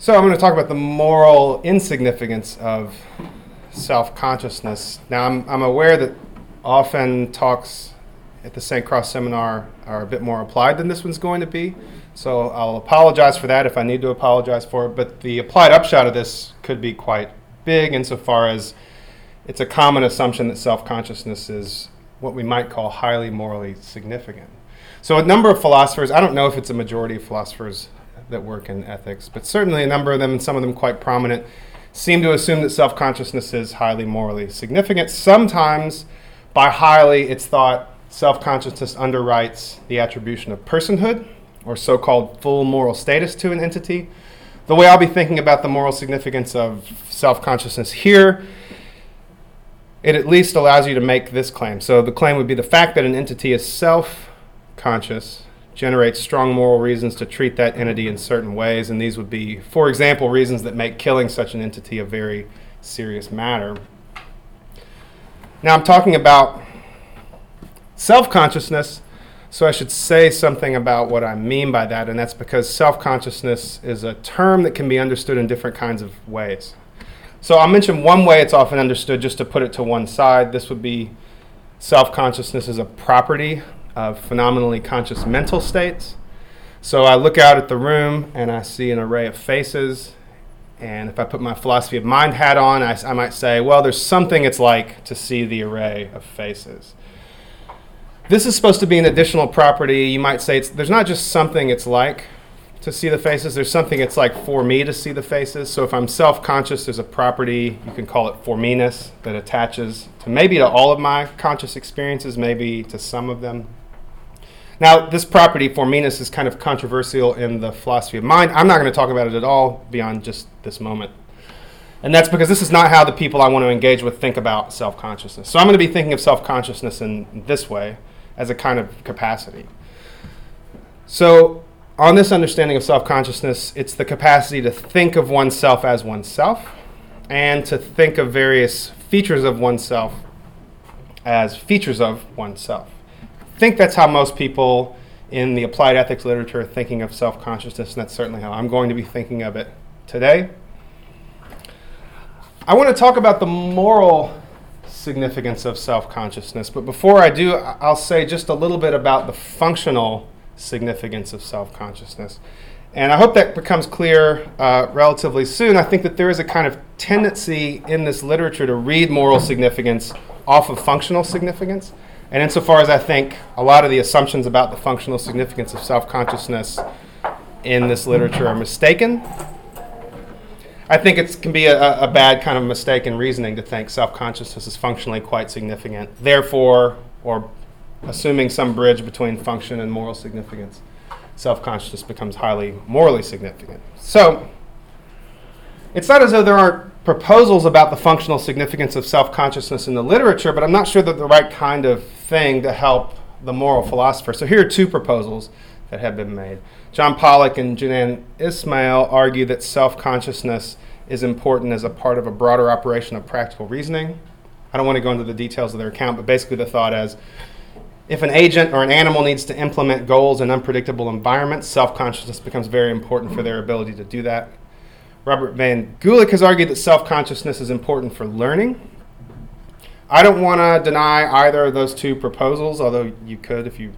So I'm going to talk about the moral insignificance of self-consciousness. Now I'm, I'm aware that often talks at the St. Cross seminar are a bit more applied than this one's going to be. So I'll apologize for that if I need to apologize for it. But the applied upshot of this could be quite big insofar as it's a common assumption that self-consciousness is what we might call highly morally significant. So a number of philosophers, I don't know if it's a majority of philosophers that work in ethics, but certainly a number of them, and some of them quite prominent, seem to assume that self consciousness is highly morally significant. Sometimes, by highly, it's thought self consciousness underwrites the attribution of personhood, or so called full moral status to an entity. The way I'll be thinking about the moral significance of self consciousness here, it at least allows you to make this claim. So the claim would be the fact that an entity is self conscious generates strong moral reasons to treat that entity in certain ways, and these would be, for example, reasons that make killing such an entity a very serious matter. Now, I'm talking about self consciousness, so I should say something about what I mean by that, and that's because self consciousness is a term that can be understood in different kinds of ways. So I'll mention one way it's often understood just to put it to one side. This would be self consciousness as a property of phenomenally conscious mental states. So I look out at the room and I see an array of faces. And if I put my philosophy of mind hat on, I, I might say, well, there's something it's like to see the array of faces. This is supposed to be an additional property. You might say there's not just something it's like to see the faces, there's something it's like for me to see the faces. So if I'm self conscious, there's a property, you can call it for that attaches to maybe to all of my conscious experiences, maybe to some of them. Now, this property for me-ness is kind of controversial in the philosophy of mind. I'm not going to talk about it at all beyond just this moment. And that's because this is not how the people I want to engage with think about self consciousness. So I'm going to be thinking of self consciousness in this way as a kind of capacity. So, on this understanding of self consciousness, it's the capacity to think of oneself as oneself and to think of various features of oneself as features of oneself think that's how most people in the applied ethics literature are thinking of self consciousness, and that's certainly how I'm going to be thinking of it today. I want to talk about the moral significance of self consciousness, but before I do, I'll say just a little bit about the functional significance of self consciousness. And I hope that becomes clear uh, relatively soon. I think that there is a kind of tendency in this literature to read moral significance off of functional significance. And insofar as I think a lot of the assumptions about the functional significance of self consciousness in this literature are mistaken, I think it can be a, a, bad kind of mistaken reasoning to think self consciousness is functionally quite significant. Therefore, or assuming some bridge between function and moral significance, self consciousness becomes highly morally significant. So, it's not as though there aren't proposals about the functional significance of self consciousness in the literature, but I'm not sure that the right kind of thing to help the moral philosopher. So here are two proposals that have been made. John Pollock and Jenann Ismael argue that self consciousness is important as a part of a broader operation of practical reasoning. I don't want to go into the details of their account, but basically the thought is if an agent or an animal needs to implement goals in unpredictable environments, self consciousness becomes very important for their ability to do that. Robert Van Gulick has argued that self consciousness is important for learning. I don't want to deny either of those two proposals, although you could if you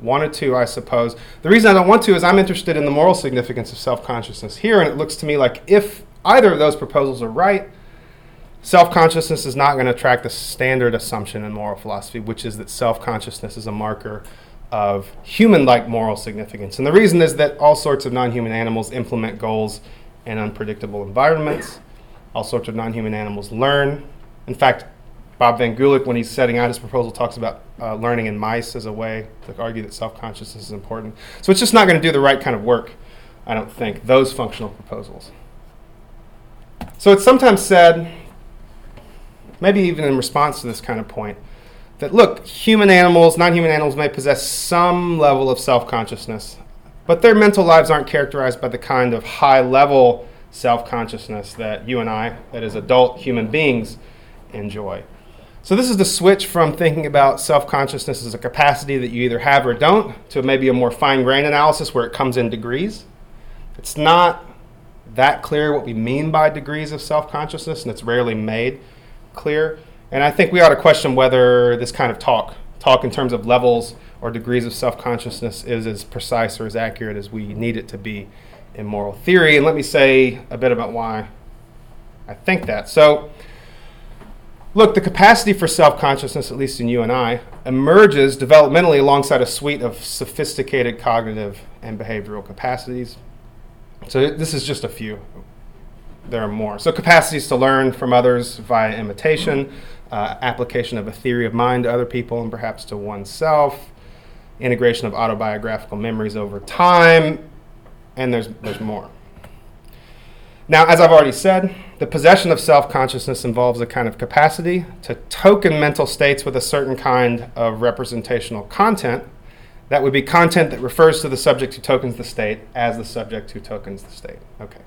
wanted to, I suppose. The reason I don't want to is I'm interested in the moral significance of self consciousness here, and it looks to me like if either of those proposals are right, self consciousness is not going to track the standard assumption in moral philosophy, which is that self consciousness is a marker of human like moral significance. And the reason is that all sorts of non human animals implement goals and unpredictable environments. All sorts of non human animals learn. In fact, Bob Van Gulick, when he's setting out his proposal, talks about uh, learning in mice as a way to argue that self consciousness is important. So it's just not going to do the right kind of work, I don't think, those functional proposals. So it's sometimes said, maybe even in response to this kind of point, that look, human animals, non human animals may possess some level of self consciousness, but their mental lives aren't characterized by the kind of high level self consciousness that you and I, that is, adult human beings, enjoy. So, this is the switch from thinking about self consciousness as a capacity that you either have or don't to maybe a more fine grained analysis where it comes in degrees. It's not that clear what we mean by degrees of self consciousness, and it's rarely made clear. And I think we ought to question whether this kind of talk, talk in terms of levels or degrees of self consciousness, is as precise or as accurate as we need it to be in moral theory. And let me say a bit about why I think that. So, look, the capacity for self consciousness, at least in you and I, emerges developmentally alongside a suite of sophisticated cognitive and behavioral capacities. So, this is just a few. There are more. So, capacities to learn from others via imitation, uh, application of a theory of mind to other people and perhaps to oneself, integration of autobiographical memories over time, and there's, there's more. Now, as I've already said, the possession of self consciousness involves a kind of capacity to token mental states with a certain kind of representational content. That would be content that refers to the subject who tokens the state as the subject who tokens the state. Okay.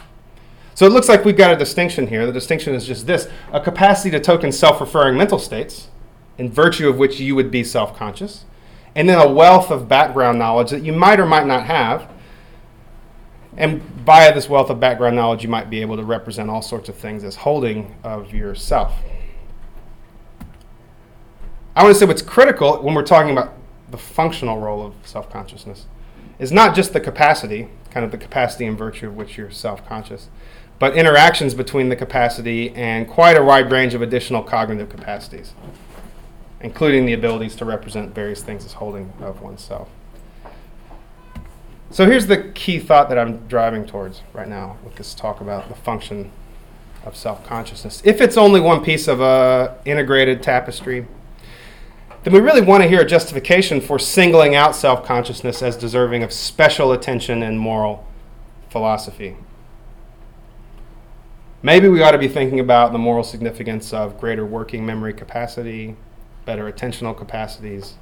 So it looks like we've got a distinction here. The distinction is just this a capacity to token self referring mental states, in virtue of which you would be self conscious, and then a wealth of background knowledge that you might or might not have and via this wealth of background knowledge, you might be able to represent all sorts of things as holding of yourself. I want to say what's critical when we're talking about the functional role of self consciousness is not just the capacity, kind of the capacity in virtue of which you're self conscious, but interactions between the capacity and quite a wide range of additional cognitive capacities, including the abilities to represent various things as holding of oneself. So here's the key thought that I'm driving towards right now with this talk about the function of self consciousness. If it's only one piece of a integrated tapestry, then we really want to hear a justification for singling out self consciousness as deserving of special attention and moral philosophy. Maybe we ought to be thinking about the moral significance of greater working memory capacity, better attentional capacities.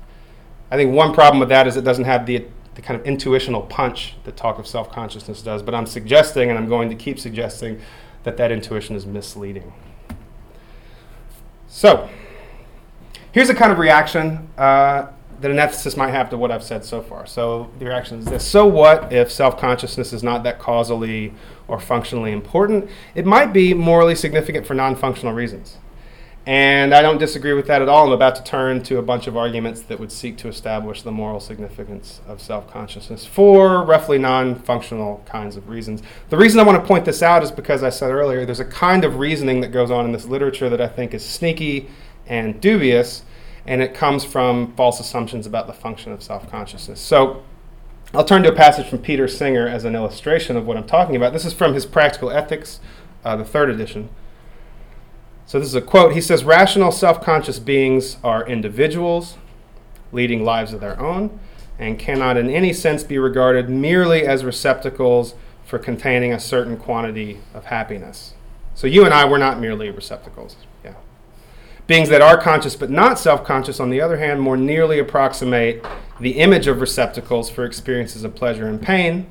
I think one problem with that is it doesn't have the the kind of intuitional punch that talk of self consciousness does. But I'm suggesting, and I'm going to keep suggesting, that that intuition is misleading. So, here's a kind of reaction uh, that an ethicist might have to what I've said so far. So, the reaction is this So, what if self consciousness is not that causally or functionally important? It might be morally significant for non functional reasons. And I don't disagree with that at all. I'm about to turn to a bunch of arguments that would seek to establish the moral significance of self consciousness for roughly non functional kinds of reasons. The reason I want to point this out is because I said earlier there's a kind of reasoning that goes on in this literature that I think is sneaky and dubious, and it comes from false assumptions about the function of self consciousness. So I'll turn to a passage from Peter Singer as an illustration of what I'm talking about. This is from his Practical Ethics, uh, the third edition. So this is a quote. He says, Rational, self conscious beings are individuals leading lives of their own and cannot in any sense be regarded merely as receptacles for containing a certain quantity of happiness. So you and I, we're not merely receptacles. Beings that are conscious but not self conscious, on the other hand, more nearly approximate the image of receptacles for experiences of pleasure and pain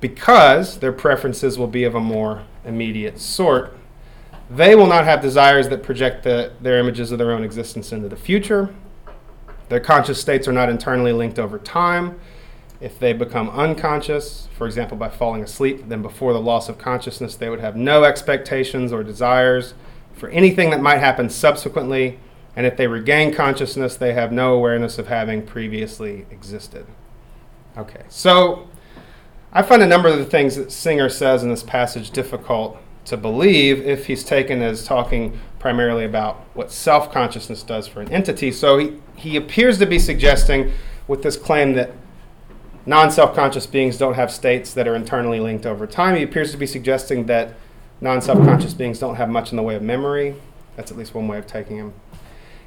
because their preferences will be of a more immediate sort they will not have desires that project the, their images of their own existence into the future. Their conscious states are not internally linked over time. If they become unconscious, for example, by falling asleep, then before the loss of consciousness, they would have no expectations or desires for anything that might happen subsequently. And if they regain consciousness, they have no awareness of having previously existed. Okay, so I find a number of the things that Singer says in this passage difficult to believe if he's taken as talking primarily about what self consciousness does for an entity. So he, he appears to be suggesting with this claim that non self conscious beings don't have states that are internally linked over time. He appears to be suggesting that non self beings don't have much in the way of memory. That's at least one way of taking him.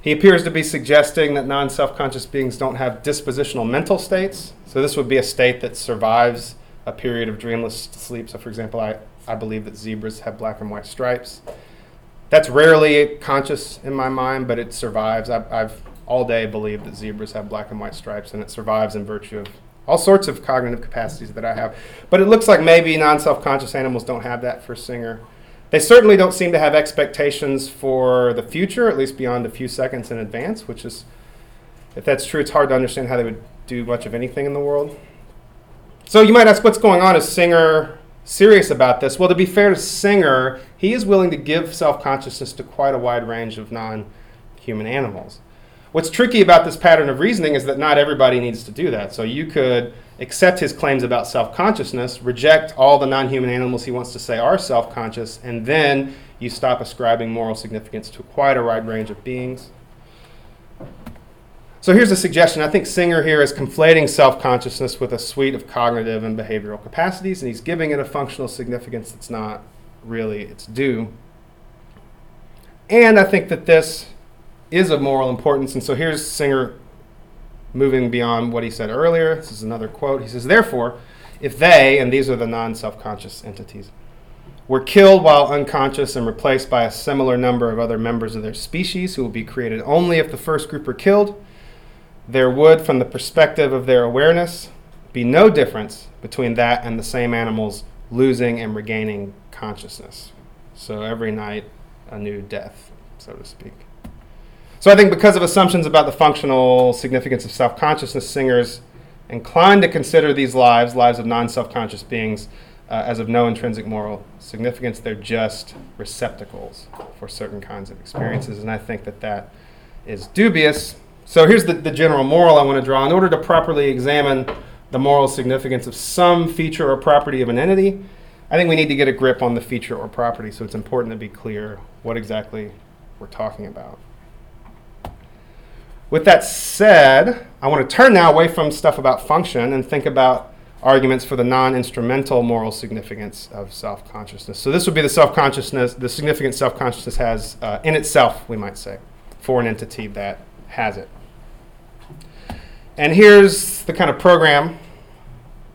He appears to be suggesting that non self conscious beings don't have dispositional mental states. So this would be a state that survives a period of dreamless sleep. So, for example, I, I believe that zebras have black and white stripes. That's rarely conscious in my mind, but it survives. I've, I've all day believed that zebras have black and white stripes, and it survives in virtue of all sorts of cognitive capacities that I have. But it looks like maybe non self conscious animals don't have that for Singer. They certainly don't seem to have expectations for the future, at least beyond a few seconds in advance, which is, if that's true, it's hard to understand how they would do much of anything in the world. So you might ask, what's going on? Is Singer serious about this? Well, to be fair to Singer, he is willing to give self consciousness to quite a wide range of non human animals. What's tricky about this pattern of reasoning is that not everybody needs to do that. So you could accept his claims about self consciousness, reject all the non human animals he wants to say are self conscious, and then you stop ascribing moral significance to quite a wide range of beings. So here's a suggestion. I think Singer here is conflating self consciousness with a suite of cognitive and behavioral capacities, and he's giving it a functional significance that's not really its due. And I think that this is of moral importance. And so here's Singer moving beyond what he said earlier. This is another quote. He says, Therefore, if they, and these are the non self conscious entities, were killed while unconscious and replaced by a similar number of other members of their species who will be created only if the first group are killed, there would, from the perspective of their awareness, be no difference between that and the same animals losing and regaining consciousness. So every night, a new death, so to speak. So I think because of assumptions about the functional significance of self consciousness, Singer's inclined to consider these lives, lives of non self conscious beings, uh, as of no intrinsic moral significance. They're just receptacles for certain kinds of experiences. And I think that that is dubious so here's the, the general moral I want to draw. In order to properly examine the moral significance of some feature or property of an entity, I think we need to get a grip on the feature or property. So it's important to be clear what exactly we're talking about. With that said, I want to turn now away from stuff about function and think about arguments for the non-instrumental moral significance of self-consciousness. So this would be the self-consciousness, the significance self-consciousness has uh, in itself, we might say, for an entity that has it. And here's the kind of program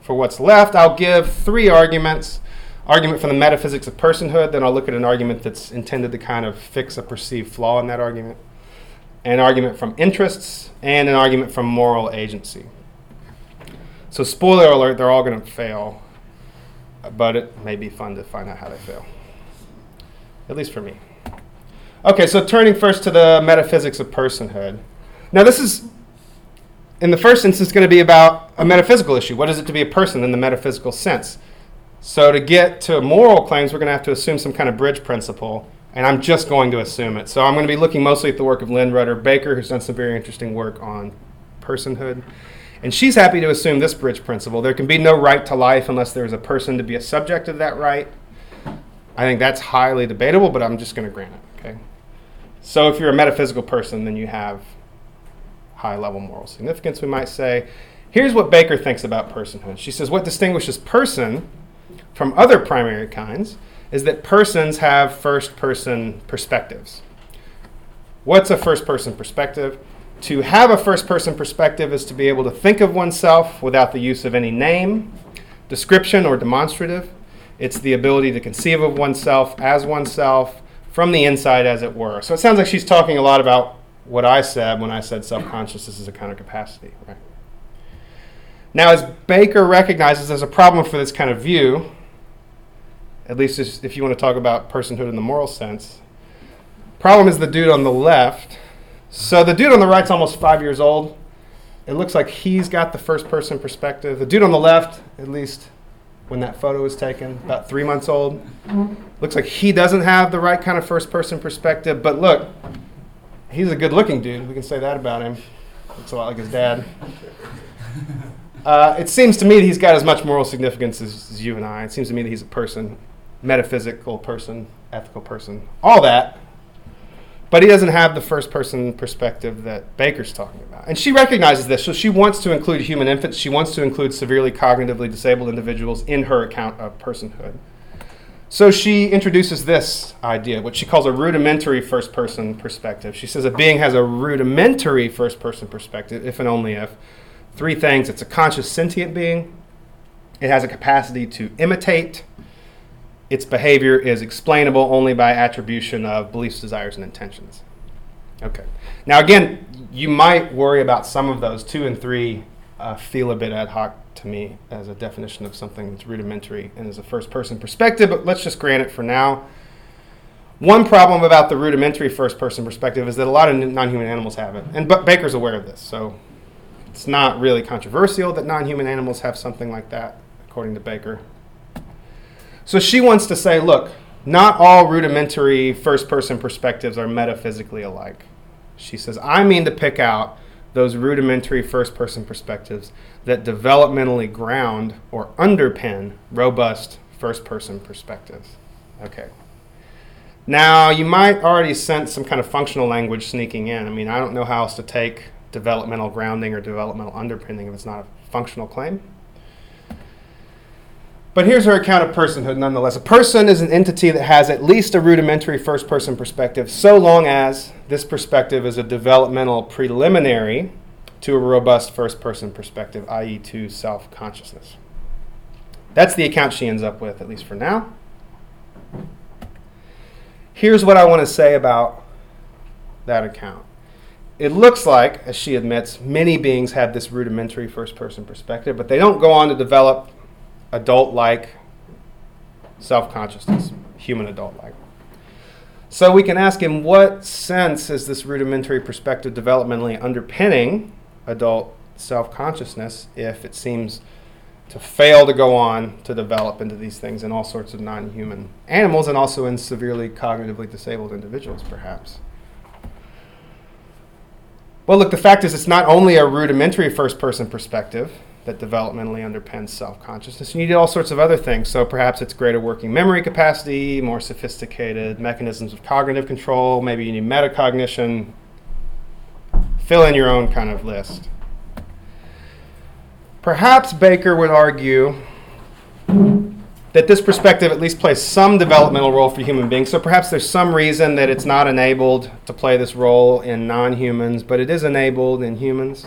for what's left. I'll give three arguments argument from the metaphysics of personhood, then I'll look at an argument that's intended to kind of fix a perceived flaw in that argument, an argument from interests, and an argument from moral agency. So, spoiler alert, they're all going to fail, but it may be fun to find out how they fail, at least for me. Okay, so turning first to the metaphysics of personhood. Now, this is in the first instance going to be about a metaphysical issue. What is it to be a person in the metaphysical sense? So to get to moral claims, we're going to have to assume some kind of bridge principle, and I'm just going to assume it. So I'm going to be looking mostly at the work of Lynne Rudder Baker, who's done some very interesting work on personhood. And she's happy to assume this bridge principle. There can be no right to life unless there is a person to be a subject of that right. I think that's highly debatable, but I'm just going to grant it. Okay. So if you're a metaphysical person, then you have high level moral significance, we might say. Here's what Baker thinks about personhood. She says what distinguishes person from other primary kinds is that persons have first person perspectives. What's a first person perspective? To have a first person perspective is to be able to think of oneself without the use of any name, description, or demonstrative. It's the ability to conceive of oneself as oneself from the inside, as it were. So it sounds like she's talking a lot about what I said when I said self-consciousness is a kind of capacity, right? Now, as Baker recognizes there's a problem for this kind of view, at least if you want to talk about personhood in the moral sense, problem is the dude on the left. So the dude on the right's almost five years old. It looks like he's got the first person perspective. The dude on the left, at least when that photo was taken, about three months old. Looks like he doesn't have the right kind of first person perspective. But look, he's a good looking dude. We can say that about him. Looks a lot like his dad. Uh, it seems to me that he's got as much moral significance as, as you and I. It seems to me that he's a person, metaphysical person, ethical person, all that. But he doesn't have the first person perspective that Baker's talking about. And she recognizes this, so she wants to include human infants. She wants to include severely cognitively disabled individuals in her account of personhood. So she introduces this idea, what she calls a rudimentary first person perspective. She says a being has a rudimentary first person perspective, if and only if. Three things it's a conscious sentient being, it has a capacity to imitate, its behavior is explainable only by attribution of beliefs, desires, and intentions. Okay. Now, again, you might worry about some of those. Two and three uh, feel a bit ad hoc to me as a definition of something that's rudimentary and as a first person perspective, but let's just grant it for now. One problem about the rudimentary first person perspective is that a lot of non human animals have it. And Baker's aware of this, so it's not really controversial that non human animals have something like that, according to Baker. So she wants to say, look, not all rudimentary first person perspectives are metaphysically alike. She says, I mean to pick out those rudimentary first person perspectives that developmentally ground or underpin robust first person perspectives. Okay. Now, you might already sense some kind of functional language sneaking in. I mean, I don't know how else to take developmental grounding or developmental underpinning if it's not a functional claim. But here's her account of personhood nonetheless. A person is an entity that has at least a rudimentary first person perspective, so long as this perspective is a developmental preliminary to a robust first person perspective, i.e., to self consciousness. That's the account she ends up with, at least for now. Here's what I want to say about that account. It looks like, as she admits, many beings have this rudimentary first person perspective, but they don't go on to develop adult like self consciousness, human adult like. So we can ask in what sense is this rudimentary perspective developmentally underpinning adult self consciousness if it seems to fail to go on to develop into these things in all sorts of non human animals and also in severely cognitively disabled individuals, perhaps? Well, look, the fact is, it's not only a rudimentary first person perspective that developmentally underpins self consciousness. You need all sorts of other things. So perhaps it's greater working memory capacity, more sophisticated mechanisms of cognitive control, maybe you need metacognition. Fill in your own kind of list. Perhaps Baker would argue that this perspective at least plays some developmental role for human beings. So perhaps there's some reason that it's not enabled to play this role in non humans, but it is enabled in humans.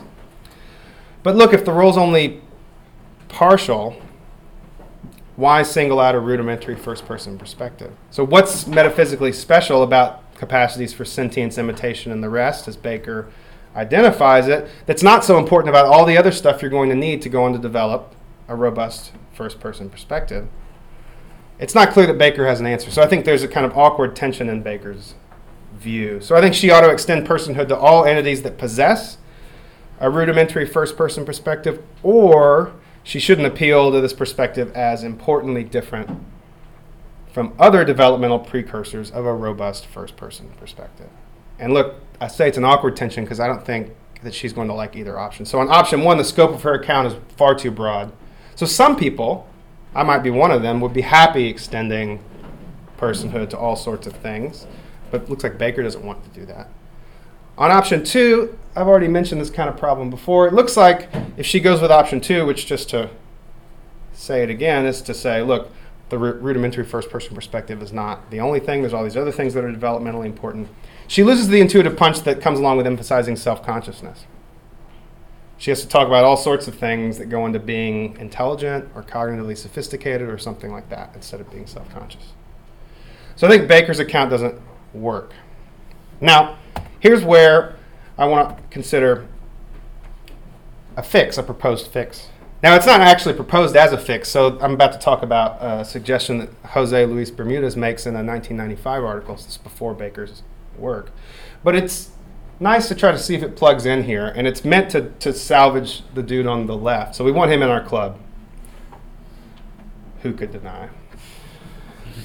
But look, if the role's only partial, why single out a rudimentary first person perspective? So, what's metaphysically special about capacities for sentience, imitation, and the rest, as Baker identifies it, that's not so important about all the other stuff you're going to need to go on to develop a robust first person perspective? It's not clear that Baker has an answer. So, I think there's a kind of awkward tension in Baker's view. So, I think she ought to extend personhood to all entities that possess a rudimentary first person perspective, or she shouldn't appeal to this perspective as importantly different from other developmental precursors of a robust first person perspective. And look, I say it's an awkward tension because I don't think that she's going to like either option. So on option one, the scope of her account is far too broad. So some people, I might be one of them, would be happy extending personhood to all sorts of things, but it looks like Baker doesn't want to do that. On option two, I've already mentioned this kind of problem before. It looks like if she goes with option two, which just to say it again is to say, look, the rudimentary first person perspective is not the only thing. There's all these other things that are developmentally important. She loses the intuitive punch that comes along with emphasizing self consciousness. She has to talk about all sorts of things that go into being intelligent or cognitively sophisticated or something like that instead of being self conscious. So I think Baker's account doesn't work. Now, here's where I want to consider a fix, a proposed fix. Now, it's not actually proposed as a fix, so I'm about to talk about a suggestion that Jose Luis Bermudez makes in a 1995 article. Is before Baker's work. But it's nice to try to see if it plugs in here, and it's meant to, to salvage the dude on the left. So we want him in our club. Who could deny?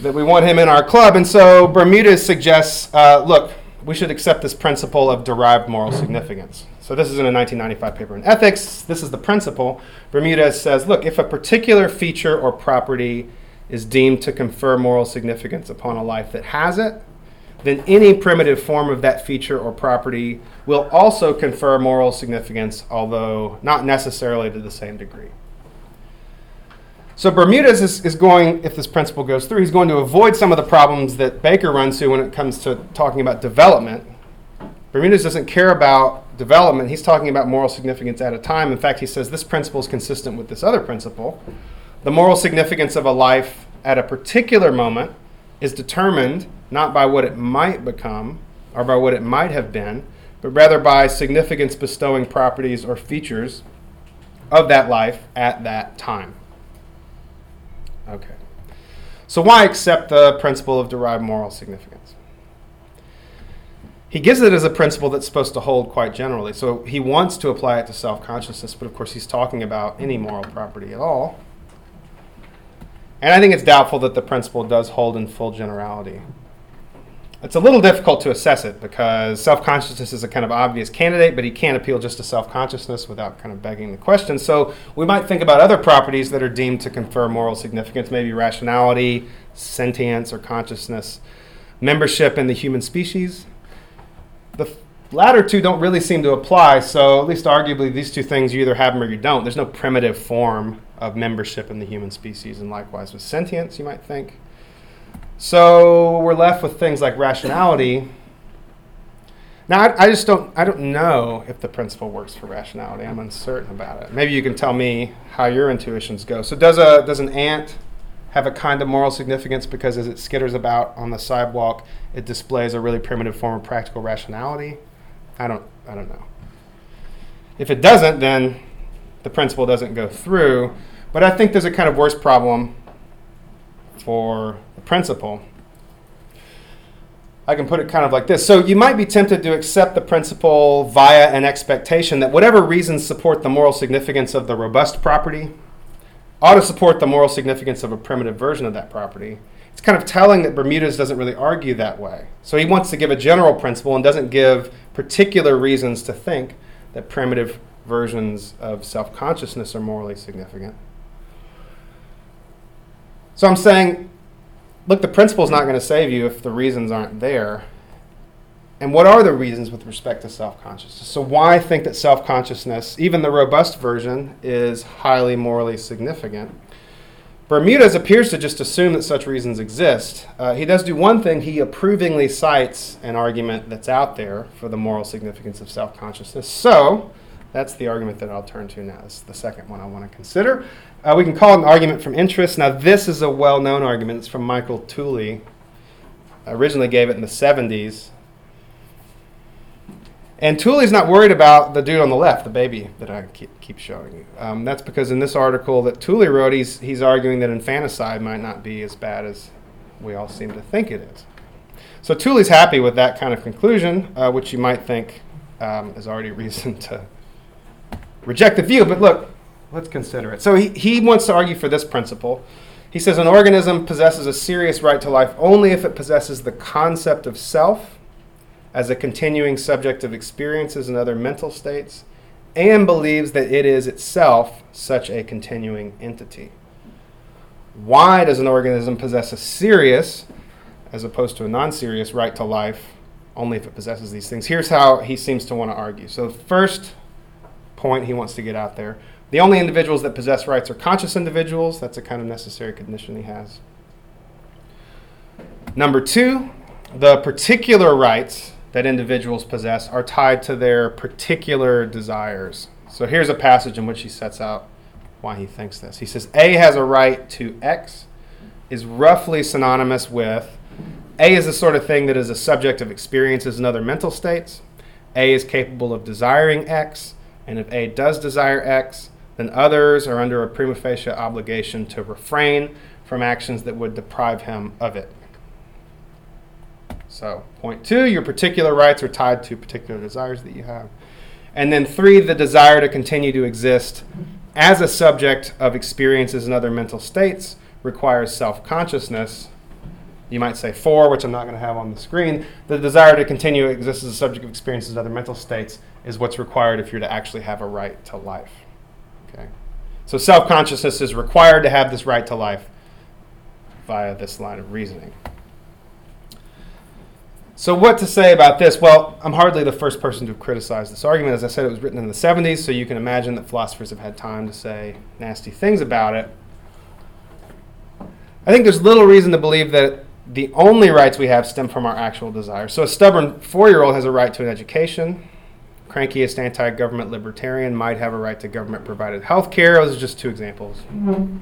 That we want him in our club. And so Bermudez suggests uh, look, we should accept this principle of derived moral significance. So this is in a 1995 paper in Ethics. This is the principle. Bermudez says, look, if a particular feature or property is deemed to confer moral significance upon a life that has it, then any primitive form of that feature or property will also confer moral significance, although not necessarily to the same degree. So Bermudez is, is going, if this principle goes through, he's going to avoid some of the problems that Baker runs into when it comes to talking about development. Bermudez doesn't care about development. He's talking about moral significance at a time. In fact, he says this principle is consistent with this other principle. The moral significance of a life at a particular moment is determined not by what it might become or by what it might have been, but rather by significance bestowing properties or features of that life at that time. Okay. So why accept the principle of derived moral significance? He gives it as a principle that's supposed to hold quite generally. So he wants to apply it to self consciousness, but of course he's talking about any moral property at all. And I think it's doubtful that the principle does hold in full generality. It's a little difficult to assess it because self consciousness is a kind of obvious candidate, but he can't appeal just to self consciousness without kind of begging the question. So we might think about other properties that are deemed to confer moral significance, maybe rationality, sentience, or consciousness, membership in the human species. The latter two don't really seem to apply, so at least arguably these two things you either have them or you don't. There's no primitive form of membership in the human species, and likewise with sentience, you might think. So we're left with things like rationality. Now, I, I, just don't, I don't know if the principle works for rationality. I'm uncertain about it. Maybe you can tell me how your intuitions go. So does, a, does an ant have a kind of moral significance because as it skitters about on the sidewalk, it displays a really primitive form of practical rationality? I don't, I don't know. If it doesn't, then the principle doesn't go through. But I think there's a kind of worse problem for principle. I can put it kind of like this. So you might be tempted to accept the principle via an expectation that whatever reasons support the moral significance of the robust property ought to support the moral significance of a primitive version of that property. It's kind of telling that Bermudez doesn't really argue that way. So he wants to give a general principle and doesn't give particular reasons to think that primitive versions of self consciousness are morally significant. So I'm saying, look, the principle is not going to save you if the reasons aren't there. And what are the reasons with respect to self consciousness? So, why I think that self consciousness, even the robust version, is highly morally significant? Bermudez appears to just assume that such reasons exist. Uh, he does do one thing, he approvingly cites an argument that's out there for the moral significance of self consciousness. So, that's the argument that I'll turn to now. This is the second one I want to consider. Uh, we can call it an argument from interest. Now, this is a well known argument. It's from Michael Tooley. I originally gave it in the 70s. And Tooley's not worried about the dude on the left, the baby that I keep, showing you. Um, that's because in this article that Tooley wrote, he's, he's arguing that infanticide might not be as bad as we all seem to think it is. So Tooley's happy with that kind of conclusion, uh, which you might think um, is already reason to reject the view. But look, Let's consider it. So he, he wants to argue for this principle. He says an organism possesses a serious right to life only if it possesses the concept of self as a continuing subject of experiences and other mental states and believes that it is itself such a continuing entity. Why does an organism possess a serious, as opposed to a non serious, right to life only if it possesses these things? Here's how he seems to want to argue. So, first point he wants to get out there the only individuals that possess rights are conscious individuals. That's a kind of necessary condition he has. Number two, the particular rights that individuals possess are tied to their particular desires. So here's a passage in which he sets out why he thinks this. He says A has a right to X is roughly synonymous with A is the sort of thing that is a subject of experiences and other mental states. A is capable of desiring X, and if A does desire X, then others are under a prima facie obligation to refrain from actions that would deprive him of it. So, point two, your particular rights are tied to particular desires that you have. And then three, the desire to continue to exist as a subject of experiences and other mental states requires self consciousness. You might say four, which I'm not going to have on the screen. The desire to continue to exist as a subject of experiences and other mental states is what's required if you're to actually have a right to life. Okay? So self consciousness is required to have this right to life via this line of reasoning. So, what to say about this? Well, I'm hardly the first person to criticize this argument. As I said, it was written in the 70s, so you can imagine that philosophers have had time to say nasty things about it. I think there's little reason to believe that the only rights we have stem from our actual desires. So, a stubborn four year old has a right to an education crankiest anti government libertarian might have a right to government provided health care. Those are just two examples. Mm-hmm.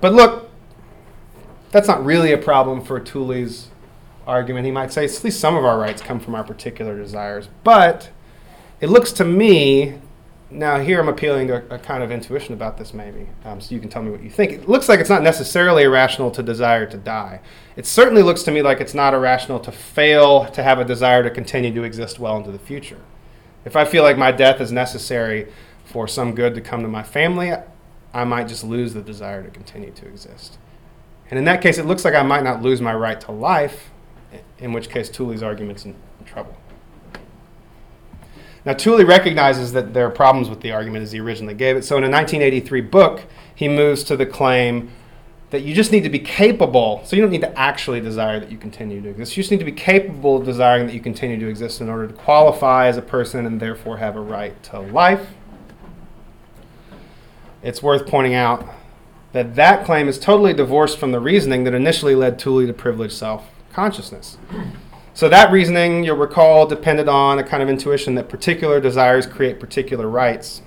But look, that's not really a problem for Tooley's argument. He might say at least some of our rights come from our particular desires. But it looks to me, now here I'm appealing to a, a kind of intuition about this maybe, um, so you can tell me what you think. It looks like it's not necessarily irrational to desire to die. It certainly looks to me like it's not irrational to fail to have a desire to continue to exist well into the future. If I feel like my death is necessary for some good to come to my family, I might just lose the desire to continue to exist. And in that case, it looks like I might not lose my right to life, in which case Tooley's argument's in, in trouble. Now, Tooley recognizes that there are problems with the argument as he originally gave it. So, in a 1983 book, he moves to the claim that you just need to be capable. So, you don't need to actually desire that you continue to exist. You just need to be capable of desiring that you continue to exist in order to qualify as a person and therefore have a right to life. It's worth pointing out that that claim is totally divorced from the reasoning that initially led Tooley to privileged self consciousness. So that reasoning, you'll recall, depended on a kind of intuition that particular desires create particular rights.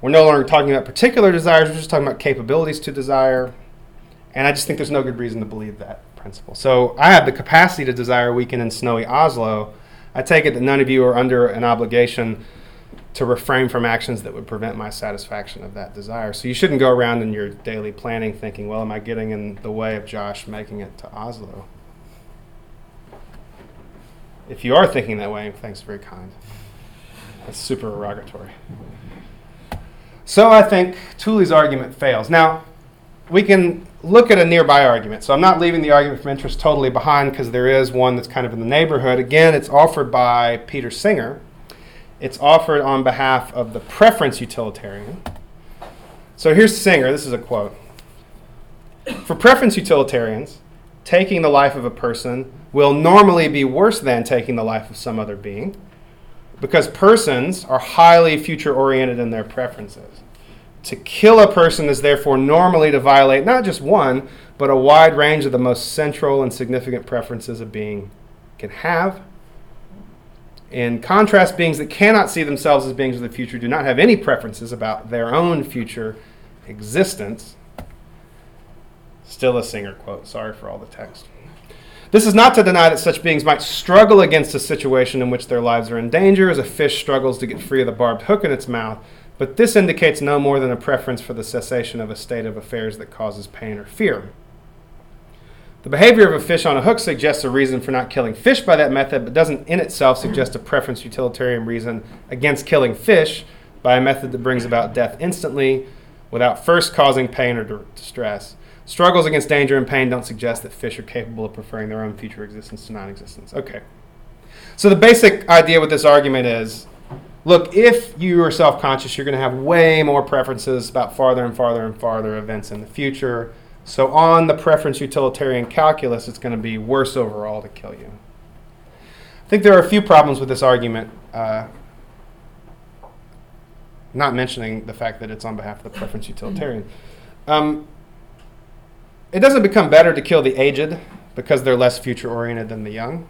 We're no longer talking about particular desires, we're just talking about capabilities to desire. And I just think there's no good reason to believe that principle. So I have the capacity to desire a weekend in snowy Oslo. I take it that none of you are under an obligation to refrain from actions that would prevent my satisfaction of that desire. So you shouldn't go around in your daily planning thinking, well, am I getting in the way of Josh making it to Oslo? If you are thinking that way, thanks, very kind. That's super derogatory. So I think Tooley's argument fails. Now, we can look at a nearby argument. So I'm not leaving the argument from interest totally behind because there is one that's kind of in the neighborhood. Again, it's offered by Peter Singer. It's offered on behalf of the preference utilitarian. So here's Singer. This is a quote. For preference utilitarians, taking the life of a person will normally be worse than taking the life of some other being because persons are highly future oriented in their preferences. To kill a person is therefore normally to violate not just one, but a wide range of the most central and significant preferences a being can have. In contrast, beings that cannot see themselves as beings of the future do not have any preferences about their own future existence. Still a Singer quote. Sorry for all the text. This is not to deny that such beings might struggle against a situation in which their lives are in danger, as a fish struggles to get free of the barbed hook in its mouth, but this indicates no more than a preference for the cessation of a state of affairs that causes pain or fear. The behavior of a fish on a hook suggests a reason for not killing fish by that method, but doesn't in itself suggest a preference utilitarian reason against killing fish by a method that brings about death instantly without first causing pain or distress. Struggles against danger and pain don't suggest that fish are capable of preferring their own future existence to non existence. Okay. So the basic idea with this argument is look, if you are self conscious, you're going to have way more preferences about farther and farther and farther events in the future. So, on the preference utilitarian calculus, it's going to be worse overall to kill you. I think there are a few problems with this argument, uh, not mentioning the fact that it's on behalf of the preference utilitarian. Um, it doesn't become better to kill the aged because they're less future oriented than the young.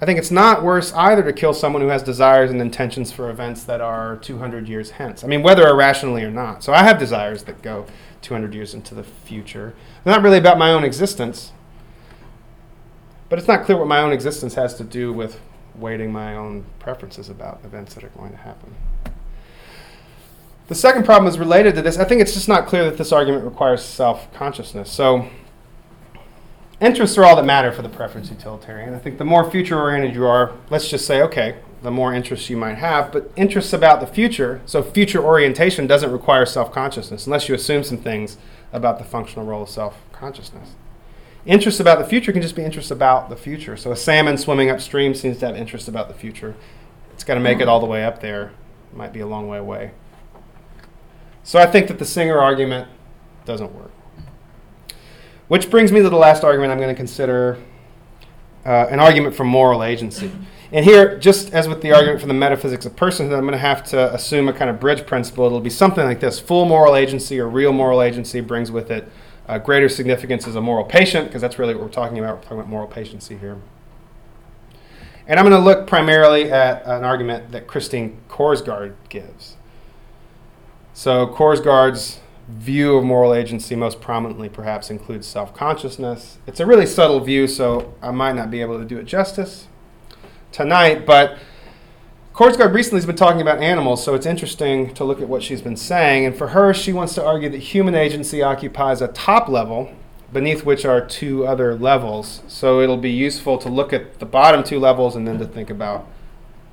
I think it's not worse either to kill someone who has desires and intentions for events that are 200 years hence. I mean, whether irrationally or not. So I have desires that go 200 years into the future. They're not really about my own existence, but it's not clear what my own existence has to do with weighting my own preferences about events that are going to happen. The second problem is related to this. I think it's just not clear that this argument requires self consciousness. So, interests are all that matter for the preference utilitarian. I think the more future oriented you are, let's just say, okay, the more interests you might have, but interests about the future, so future orientation doesn't require self consciousness unless you assume some things about the functional role of self consciousness. Interests about the future can just be interests about the future. So, a salmon swimming upstream seems to have interests about the future. It's got to make it all the way up there, it might be a long way away. So I think that the Singer argument doesn't work. Which brings me to the last argument I'm going to consider uh, an argument for moral agency. And here, just as with the argument for the metaphysics of personhood, I'm going to have to assume a kind of bridge principle. It'll be something like this full moral agency or real moral agency brings with it uh, greater significance as a moral patient, because that's really what we're talking about. We're talking about moral patiency here. And I'm going to look primarily at an argument that Christine Korsgaard gives. So Korsgaard's view of moral agency most prominently perhaps includes self-consciousness. It's a really subtle view, so I might not be able to do it justice tonight, but Korsgaard recently has been talking about animals, so it's interesting to look at what she's been saying. And for her, she wants to argue that human agency occupies a top level beneath which are two other levels. So it'll be useful to look at the bottom two levels and then to think about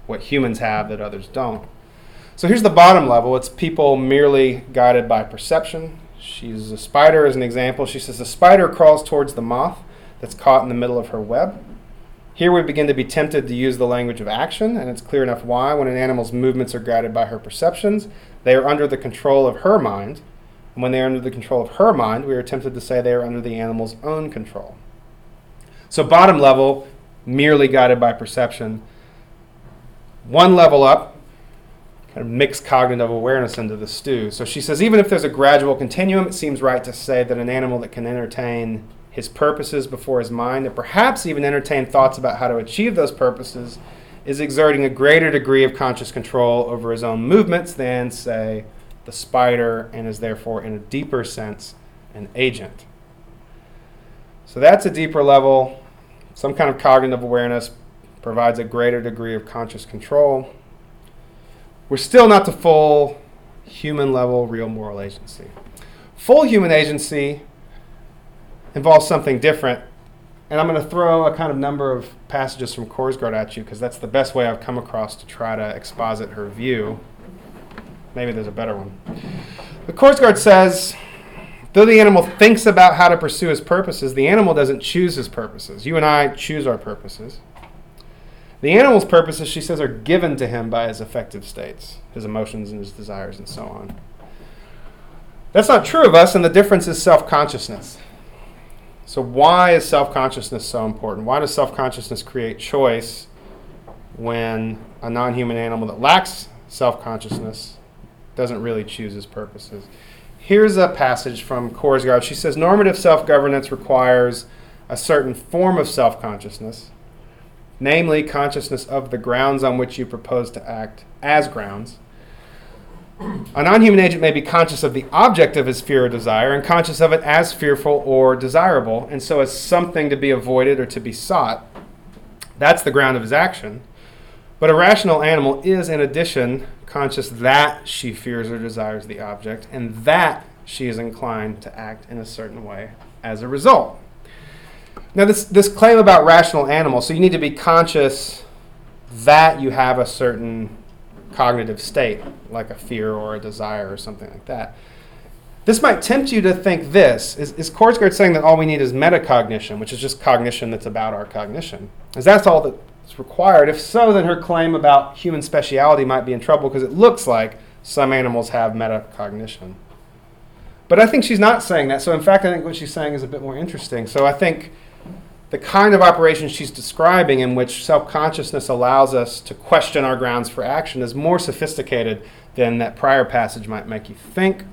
what humans have that others don't. So here's the bottom level it's people merely guided by perception. She uses a spider as an example. She says, The spider crawls towards the moth that's caught in the middle of her web. Here we begin to be tempted to use the language of action, and it's clear enough why. When an animal's movements are guided by her perceptions, they are under the control of her mind. And when they are under the control of her mind, we are tempted to say they are under the animal's own control. So, bottom level, merely guided by perception. One level up, kind of mix cognitive awareness into the stew. So she says, even if there's a gradual continuum, it seems right to say that an animal that can entertain his purposes before his mind, and perhaps even entertain thoughts about how to achieve those purposes, is exerting a greater degree of conscious control over his own movements than, say, the spider, and is therefore, in a deeper sense, an agent. So that's a deeper level. Some kind of cognitive awareness provides a greater degree of conscious control. We're still not to full human level real moral agency. Full human agency involves something different. And I'm going to throw a kind of number of passages from Korsgaard at you because that's the best way I've come across to try to exposit her view. Maybe there's a better one. But Korsgaard says, though the animal thinks about how to pursue his purposes, the animal doesn't choose his purposes. You and I choose our purposes. The animal's purposes, she says, are given to him by his affective states, his emotions and his desires, and so on. That's not true of us, and the difference is self consciousness. So, why is self consciousness so important? Why does self consciousness create choice when a non human animal that lacks self consciousness doesn't really choose his purposes? Here's a passage from Korsgaard. She says normative self governance requires a certain form of self consciousness, namely consciousness of the grounds on which you propose to act as grounds a non human agent may be conscious of the object of his fear or desire and conscious of it as fearful or desirable, and so as something to be avoided or to be sought. That's the ground of his action. But a rational animal is, in addition, conscious that she fears or desires the object and that she is inclined to act in a certain way as a result. Now, this, this claim about rational animals, so you need to be conscious that you have a certain cognitive state, like a fear or a desire or something like that. This might tempt you to think this. Is, is Korsgaard saying that all we need is metacognition, which is just cognition that's about our cognition? Is that all that's required? If so, then her claim about human speciality might be in trouble because it looks like some animals have metacognition. But I think she's not saying that. So, in fact, I think what she's saying is a bit more interesting. So, I think the kind of operation she's describing, in which self consciousness allows us to question our grounds for action, is more sophisticated than that prior passage might make you think.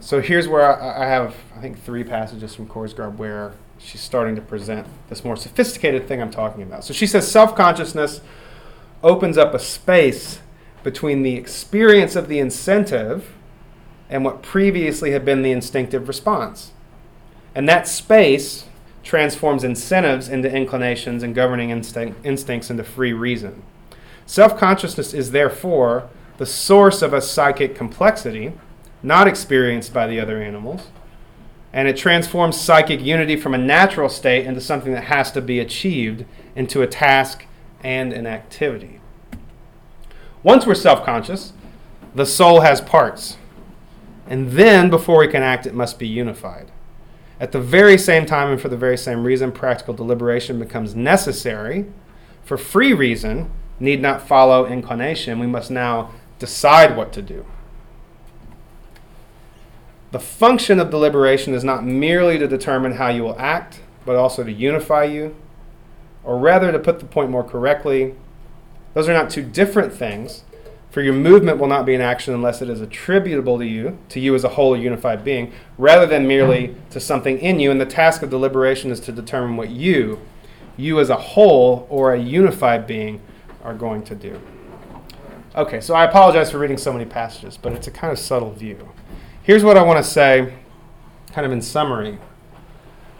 So here's where I, I have, I think, three passages from Korsgaard where she's starting to present this more sophisticated thing I'm talking about. So she says self consciousness opens up a space between the experience of the incentive and what previously had been the instinctive response. And that space transforms incentives into inclinations and governing instinct, instincts into free reason. Self consciousness is therefore the source of a psychic complexity not experienced by the other animals, and it transforms psychic unity from a natural state into something that has to be achieved into a task and an activity. Once we're self conscious, the soul has parts. And then, before we can act, it must be unified. At the very same time, and for the very same reason, practical deliberation becomes necessary. For free reason need not follow inclination. We must now decide what to do. The function of deliberation is not merely to determine how you will act, but also to unify you. Or rather, to put the point more correctly, those are not two different things, for your movement will not be an action unless it is attributable to you, to you as a whole unified being, rather than merely to something in you. And the task of deliberation is to determine what you, you as a whole or a unified being, are going to do. Okay, so I apologize for reading so many passages, but it's a kind of subtle view. Here's what I want to say, kind of in summary.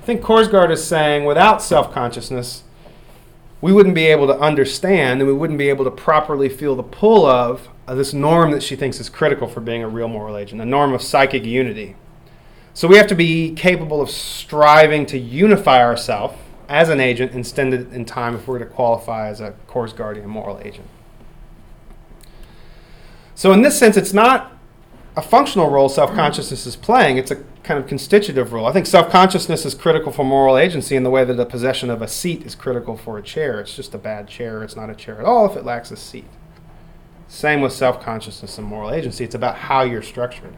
I think Korsgaard is saying without self consciousness, we wouldn't be able to understand and we wouldn't be able to properly feel the pull of uh, this norm that she thinks is critical for being a real moral agent, a norm of psychic unity. So we have to be capable of striving to unify ourselves as an agent instead in time if we're to qualify as a Korsgaardian moral agent. So in this sense, it's not a functional role self consciousness is playing. It's a kind of constitutive role. I think self consciousness is critical for moral agency in the way that the possession of a seat is critical for a chair. It's just a bad chair. It's not a chair at all if it lacks a seat. Same with self consciousness and moral agency. It's about how you're structured.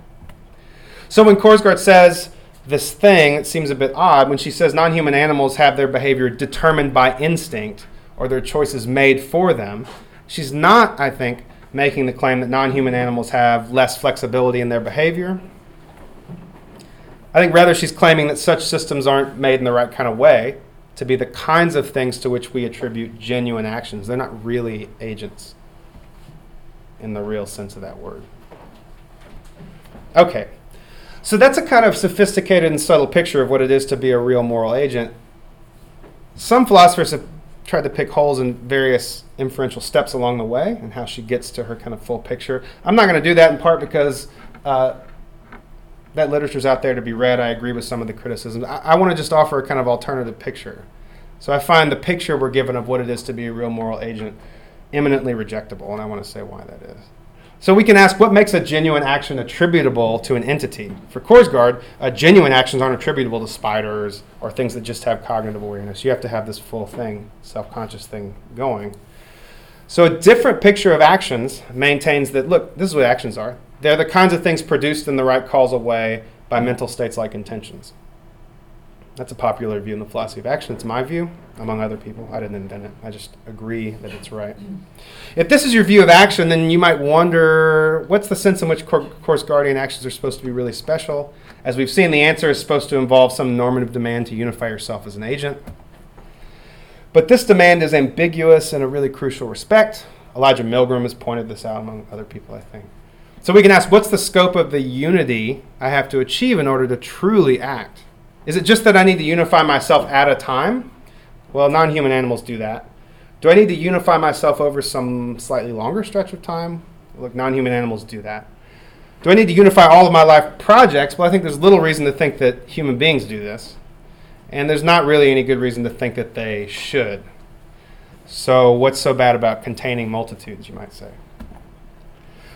So when Korsgaard says this thing, it seems a bit odd when she says non human animals have their behavior determined by instinct or their choices made for them. She's not, I think, making the claim that non human animals have less flexibility in their behavior. I think rather she's claiming that such systems aren't made in the right kind of way to be the kinds of things to which we attribute genuine actions. They're not really agents in the real sense of that word. Okay, so that's a kind of sophisticated and subtle picture of what it is to be a real moral agent. Some philosophers have tried to pick holes in various inferential steps along the way and how she gets to her kind of full picture. I'm not going to do that in part because uh, that literature's out there to be read. I agree with some of the criticisms. I, I want to just offer a kind of alternative picture. So I find the picture we're given of what it is to be a real moral agent eminently rejectable, and I want to say why that is. So we can ask what makes a genuine action attributable to an entity. For Korsgaard, uh, genuine actions aren't attributable to spiders or things that just have cognitive awareness. You have to have this full thing, self conscious thing going. So a different picture of actions maintains that look, this is what actions are. They're the kinds of things produced in the right causal way by mental states like intentions. That's a popular view in the philosophy of action. It's my view, among other people. I didn't invent it. I just agree that it's right. If this is your view of action, then you might wonder what's the sense in which Korsgaardian actions are supposed to be really special? As we've seen, the answer is supposed to involve some normative demand to unify yourself as an agent. But this demand is ambiguous in a really crucial respect. Elijah Millgram has pointed this out among other people, I think. So we can ask what's the scope of the unity I have to achieve in order to truly act? Is it just that I need to unify myself at a time? Well, non human animals do that. Do I need to unify myself over some slightly longer stretch of time? Look, non human animals do that. Do I need to unify all of my life projects? Well, I think there's little reason to think that human beings do this. And there's not really any good reason to think that they should. So, what's so bad about containing multitudes, you might say?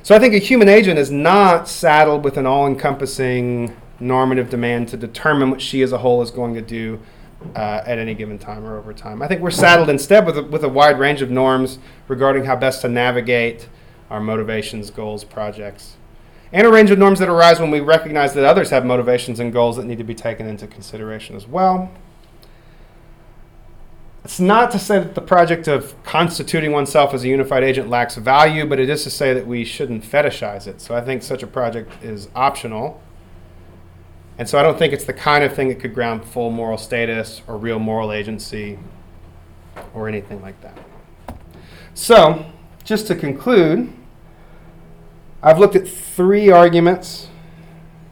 So, I think a human agent is not saddled with an all encompassing normative demand to determine what she as a whole is going to do uh, at any given time or over time. I think we're saddled instead with a, with a wide range of norms regarding how best to navigate our motivations, goals, projects, and a range of norms that arise when we recognize that others have motivations and goals that need to be taken into consideration as well. It's not to say that the project of constituting oneself as a unified agent lacks value, but it is to say that we shouldn't fetishize it. So I think such a project is optional and so I don't think it's the kind of thing that could ground full moral status or real moral agency or anything like that. So, just to conclude, I've looked at three arguments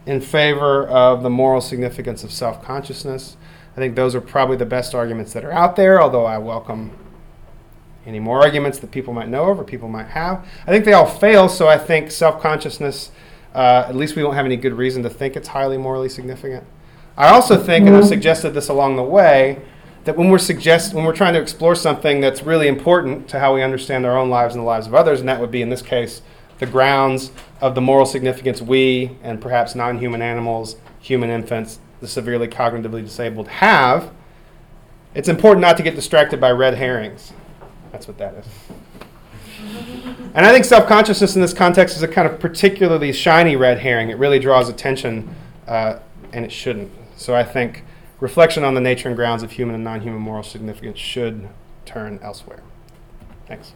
in favor of the moral significance of self consciousness. I think those are probably the best arguments that are out there, although I welcome any more arguments that people might know of or people might have. I think they all fail, so I think self consciousness uh, at least we won't have any good reason to think it's highly morally significant. I also think, and I've suggested this along the way, that when we're suggest when we're trying to explore something that's really important to how we understand our own lives and the lives of others, and that would be in this case the grounds of the moral significance we and perhaps non-human animals, human infants, the severely cognitively disabled have, it's important not to get distracted by red herrings. That's what that is. And I think self consciousness in this context is a kind of particularly shiny red herring. It really draws attention, uh, and it shouldn't. So I think reflection on the nature and grounds of human and non human moral significance should turn elsewhere. Thanks.